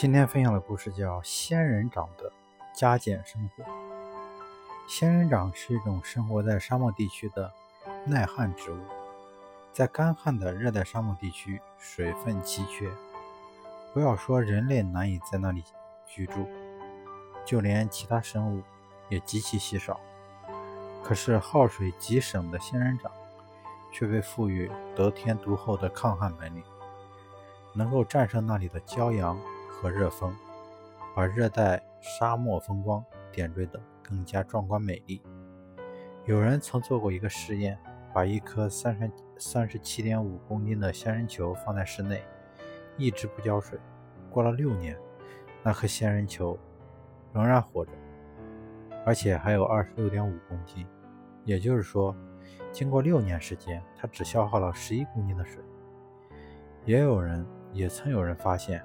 今天分享的故事叫《仙人掌的加减生活》。仙人掌是一种生活在沙漠地区的耐旱植物，在干旱的热带沙漠地区，水分奇缺，不要说人类难以在那里居住，就连其他生物也极其稀少。可是耗水极省的仙人掌，却被赋予得天独厚的抗旱能力，能够战胜那里的骄阳。和热风，把热带沙漠风光点缀得更加壮观美丽。有人曾做过一个实验，把一颗三十三十七点五公斤的仙人球放在室内，一直不浇水。过了六年，那颗仙人球仍然活着，而且还有二十六点五公斤。也就是说，经过六年时间，它只消耗了十一公斤的水。也有人，也曾有人发现。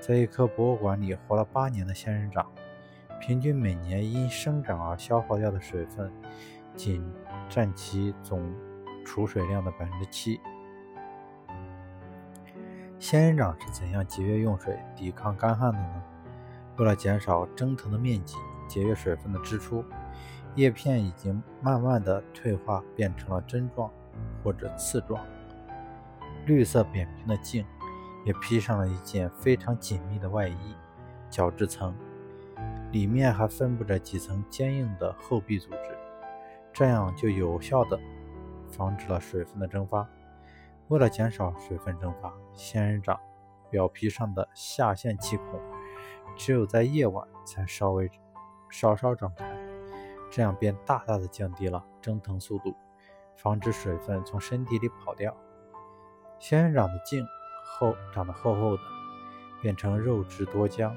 在一棵博物馆里活了八年的仙人掌，平均每年因生长而消耗掉的水分，仅占其总储水量的百分之七。仙人掌是怎样节约用水、抵抗干旱的呢？为了减少蒸腾的面积、节约水分的支出，叶片已经慢慢的退化，变成了针状或者刺状，绿色扁平的茎。也披上了一件非常紧密的外衣，角质层里面还分布着几层坚硬的厚壁组织，这样就有效的防止了水分的蒸发。为了减少水分蒸发，仙人掌表皮上的下陷气孔只有在夜晚才稍微稍稍张开，这样便大大的降低了蒸腾速度，防止水分从身体里跑掉。仙人掌的茎。厚长得厚厚的，变成肉质多浆，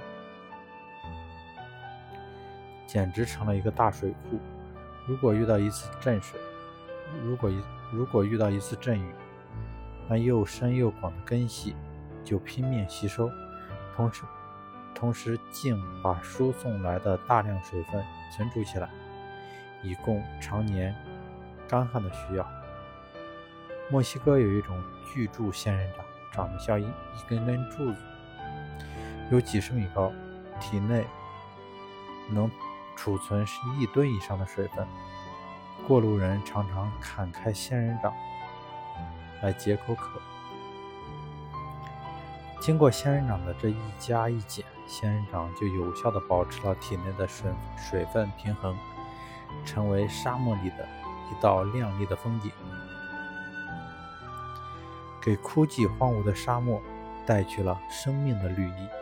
简直成了一个大水库。如果遇到一次阵水，如果一如果遇到一次阵雨，那又深又广的根系就拼命吸收，同时同时竟把输送来的大量水分存储起来，以供常年干旱的需要。墨西哥有一种巨柱仙人掌。长得像一一根根柱子，有几十米高，体内能储存是一吨以上的水分。过路人常常砍开仙人掌来解口渴。经过仙人掌的这一加一减，仙人掌就有效地保持了体内的水水分平衡，成为沙漠里的一道亮丽的风景。给枯寂荒芜的沙漠带去了生命的绿意。